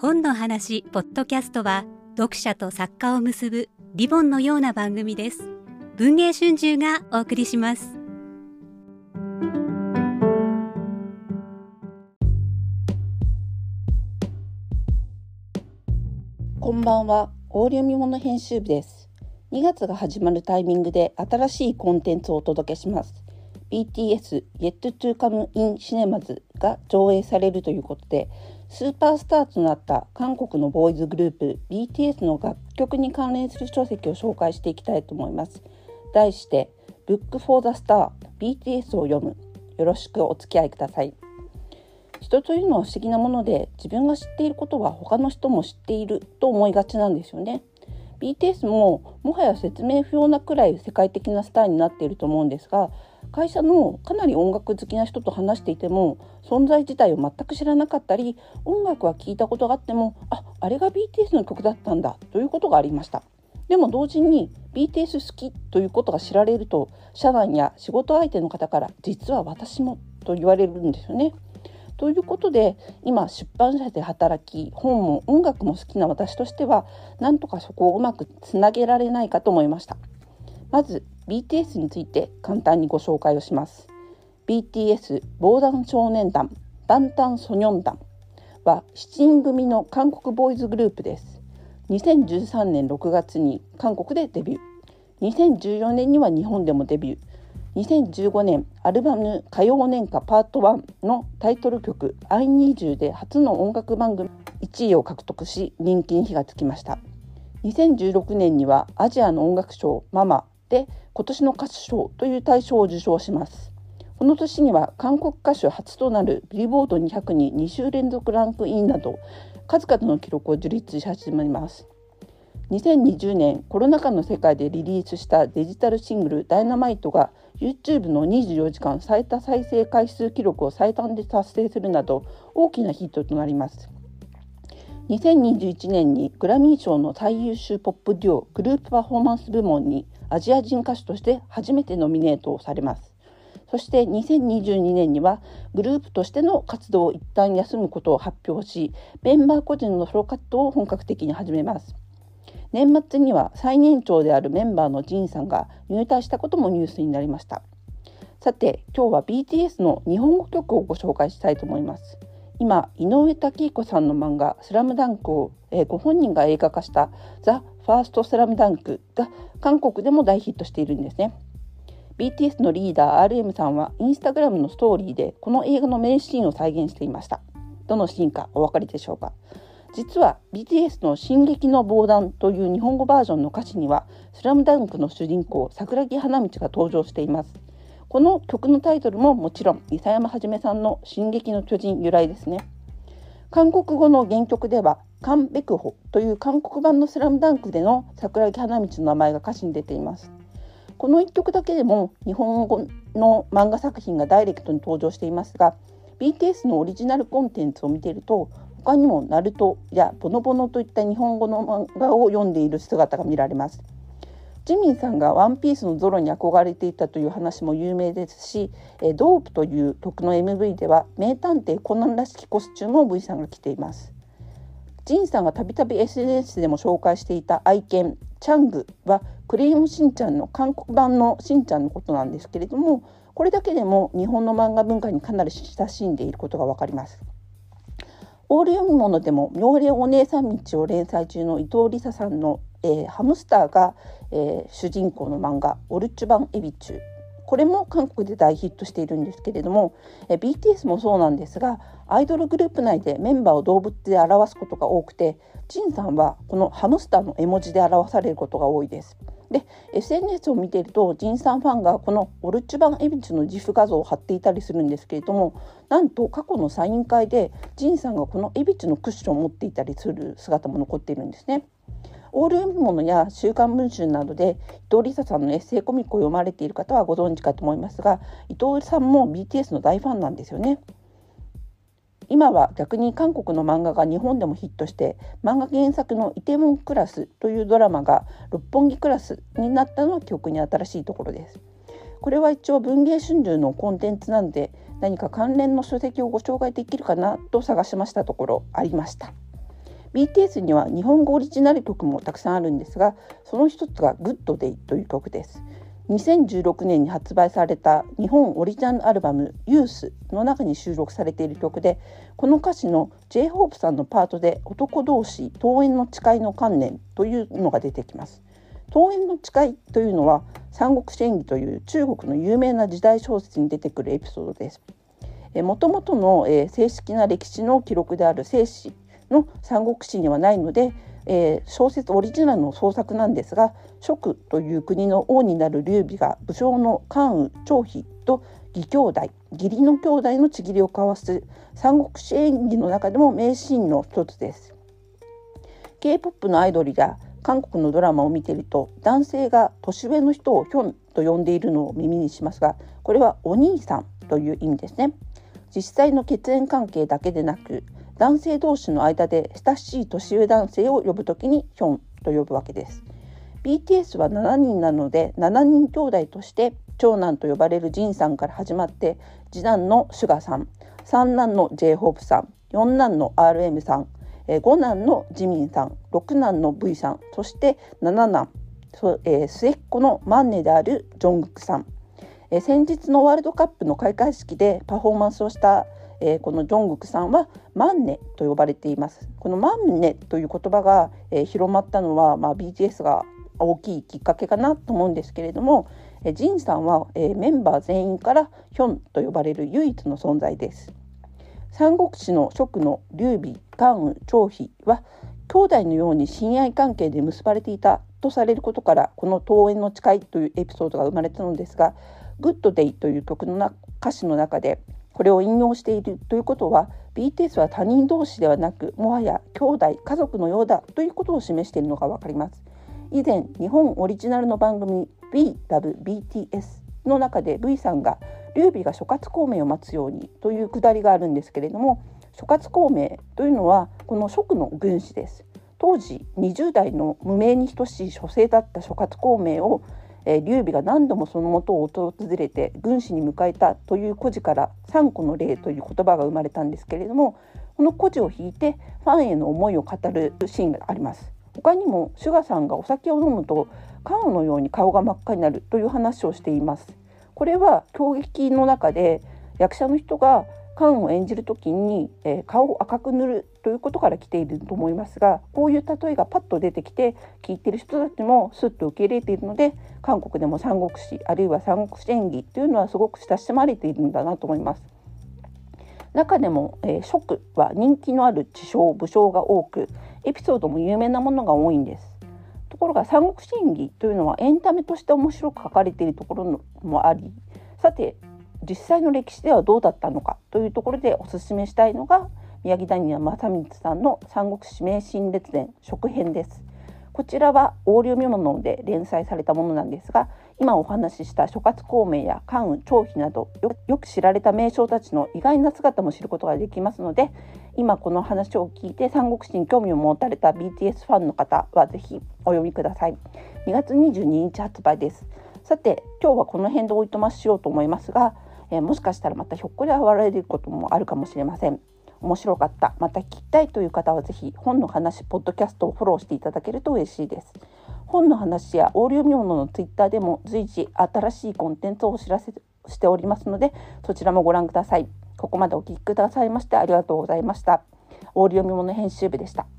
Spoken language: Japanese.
本の話ポッドキャストは読者と作家を結ぶリボンのような番組です文藝春秋がお送りしますこんばんは、オーディオ見物編集部です。2月が始まるタイミングで新しいコンテンツをお届けします。BTS Yet to Come in Cinemas が上映されるということで、スーパースターとなった韓国のボーイズグループ BTS の楽曲に関連する書籍を紹介していきたいと思います。題して Book for the Star BTS を読む。よろしくお付き合いください。人というのは不思議なもので自分が知っていることは他の人も知っていると思いがちなんですよね。BTS ももはや説明不要なくらい世界的なスターになっていると思うんですが会社のかなり音楽好きな人と話していても存在自体を全く知らなかったり音楽は聞いたことがあってもああれが BTS の曲だったんだということがありました。でも同時に BTS 好きということが知られると社内や仕事相手の方から実は私もと言われるんですよね。ということで今出版社で働き本も音楽も好きな私としてはなんとかそこをうまくつなげられないかと思いましたまず BTS について簡単にご紹介をします。BTS 防弾少年団バンタンソニョン団は7人組の韓国ボーイズグループです。2013年6月に韓国でデビュー。2014年には日本でもデビュー。2015年アルバム「歌謡年歌パート1」のタイトル曲「I20」で初の音楽番組1位を獲得し人気に火がつきました。2016年にはアジアの音楽賞「ママ」で今年の歌手賞という大賞を受賞します。この年には韓国歌手初となるビリボード200に2週連続ランクインなど数々の記録を樹立し始めます。2020年コロナ禍の世界でリリースしたデジタルシングル「ダイナマイトが YouTube の24時間最多再生回数記録を最短で達成するなど大きなヒットとなります。2021年にグラミー賞の最優秀ポップデュオグループパフォーマンス部門にアジア人歌手として初めてノミネートされます。そして2022年にはグループとしての活動を一旦休むことを発表しメンバー個人のソロ活動を本格的に始めます。年末には最年長であるメンバーのジンさんが入隊したこともニュースになりました。さて今日は BTS の日本語曲をご紹介したいと思います。今井上武彦さんの漫画「スラムダンクを、えー、ご本人が映画化した「ザ・ファーストスラムダンクが韓国でも大ヒットしているんですね。BTS のリーダー RM さんはインスタグラムのストーリーでこの映画の名シーンを再現していました。どのシーンかお分かりでしょうか？実は BTS の「進撃の防弾」という日本語バージョンの歌詞には「スラムダンクの主人公桜木花道が登場しています。この曲のタイトルももちろん諫山はじめさんの「進撃の巨人」由来ですね。韓国語の原曲ではカン・ベクホという韓国版のスラムダンクでの桜木花道の名前が歌詞に出ていますこの1曲だけでも日本語の漫画作品がダイレクトに登場していますが BTS のオリジナルコンテンツを見ていると他にも「ナルトや「ボノボノ」といった日本語の漫画を読んでいる姿が見られます。ジミンさんが「ワンピースのゾロに憧れていたという話も有名ですし「ドープ」という曲の MV では名探偵コナンらしきコスチュームを V さんが着ています。ジンさんがたびたび SNS でも紹介していた愛犬チャングはクレヨンしんちゃんの韓国版のしんちゃんのことなんですけれどもこれだけでも日本の漫画文化にかなり親しんでいることがわかります。オール読み物でも妙齢お姉さん道を連載中の伊藤梨沙さんの、えー、ハムスターが、えー、主人公の漫画「オルチュバンエビチュ」これも韓国で大ヒットしているんですけれども、えー、BTS もそうなんですがアイドルグループ内でメンバーを動物で表すことが多くてジンさんはこのハムスターの絵文字で表されることが多いです。で SNS を見ているとジンさんファンがこのオルチュバンエビチュの自負画像を貼っていたりするんですけれどもなんと過去のサイン会でジンさんがこのエビチのクッションを持っていたりする姿も残っているんですね。オール読み物や週刊文春などで伊藤梨沙さんのエッセイコミックを読まれている方はご存知かと思いますが伊藤さんも BTS の大ファンなんですよね。今は逆に韓国の漫画が日本でもヒットして漫画原作の「イテモンクラス」というドラマが六本木クラスになったのが記憶に新しいところです。これは一応文藝春秋のコンテンツなので何か関連の書籍をご紹介できるかなと探しましたところありました。BTS には日本語オリジナル曲もたくさんあるんですがその一つが「Good Day」という曲です2016年に発売された日本オリジナルアルバム「ユースの中に収録されている曲でこの歌詞の J−HOPE さんのパートで男同士桃園の誓いの観念というのが出てきます。桃園の誓いというのは三国志演義という中国の有名な時代小説に出てくるエピソードです。もともとの、えー、正式な歴史の記録である正史の三国志にはないので、えー、小説オリジナルの創作なんですが蜀という国の王になる劉備が武将の関羽張飛と義兄弟義理の兄弟のちぎりを交わす三国志演義の中でも名シーンの一つです。K-POP のアイドルや韓国のドラマを見ていると男性が年上の人をヒョンと呼んでいるのを耳にしますがこれはお兄さんという意味ですね実際の血縁関係だけでなく男性同士の間で親しい年上男性を呼ぶときにヒョンと呼ぶわけです。BTS は7人なので7人兄弟として長男と呼ばれるジンさんから始まって次男のシュガさん三男の J−HOPE さん四男の RM さん五男のジミンさん六男の V さんそして七男えー、末っ子のマンネであるジョングクさん、えー、先日のワールドカップの開会式でパフォーマンスをした、えー、このジョングクさんはマンネと呼ばれています。このマンネという言葉が、えー、広まったのは、まあ、BTS が大きいきっかけかなと思うんですけれども、えー、ジンさんは、えー、メンバー全員からヒョンと呼ばれる唯一の存在です。三国志の蜀の劉備関羽張飛は兄弟のように親愛関係で結ばれていたとされることからこの桃園の誓いというエピソードが生まれたのですが「グッドデイ」という曲の歌詞の中でこれを引用しているということは BTS は他人同士ではなくもはや兄弟家族のようだということを示しているのが分かります。以前日本オリジナルの番組「WeLoveBTS」の中で V さんが劉備が諸葛孔明を待つようにというくだりがあるんですけれども諸葛孔明というのはこの蜀の軍師です当時20代の無名に等しい書生だった諸葛孔明を、えー、劉備が何度もそのもとを訪れて軍師に迎えたという故事から三個の例という言葉が生まれたんですけれどもこの故事を引いてファンへの思いを語るシーンがあります。他にもシュガさんがお酒を飲むと顔のように顔が真っ赤になるという話をしています。これは狂劇の中で役者の人がカンを演じる時に、えー、顔を赤く塗るということから来ていると思いますがこういう例えがパッと出てきて聞いてる人たちもスッと受け入れているので韓国でも三国志あるいは三国志演技というのはすごく親しまれているんだなと思います。中でも、えー、蜀は人気のある地匠武将が多くエピソードも有名なものが多いんです。ところが三国志演技というのはエンタメとして面白く書かれているところもありさて実際の歴史ではどうだったのかというところでおすすめしたいのが宮城谷正光さんの三国志名神列伝食編です。こちらは横領見物で連載されたものなんですが今お話しした諸葛孔明や関羽張飛などよく知られた名将たちの意外な姿も知ることができますので今この話を聞いて三国志に興味を持たれた BTS ファンの方はぜひお読みください2月22日発売ですさて今日はこの辺でおいとましようと思いますがえー、もしかしたらまたひょっこり笑えることもあるかもしれません。面白かった、また聞きたいという方はぜひ本の話ポッドキャストをフォローしていただけると嬉しいです。本の話やオーディオ見物のツイッターでも随時新しいコンテンツをお知らせしておりますのでそちらもご覧ください。ここまでお聞きくださいましてありがとうございました。オーディオ見物編集部でした。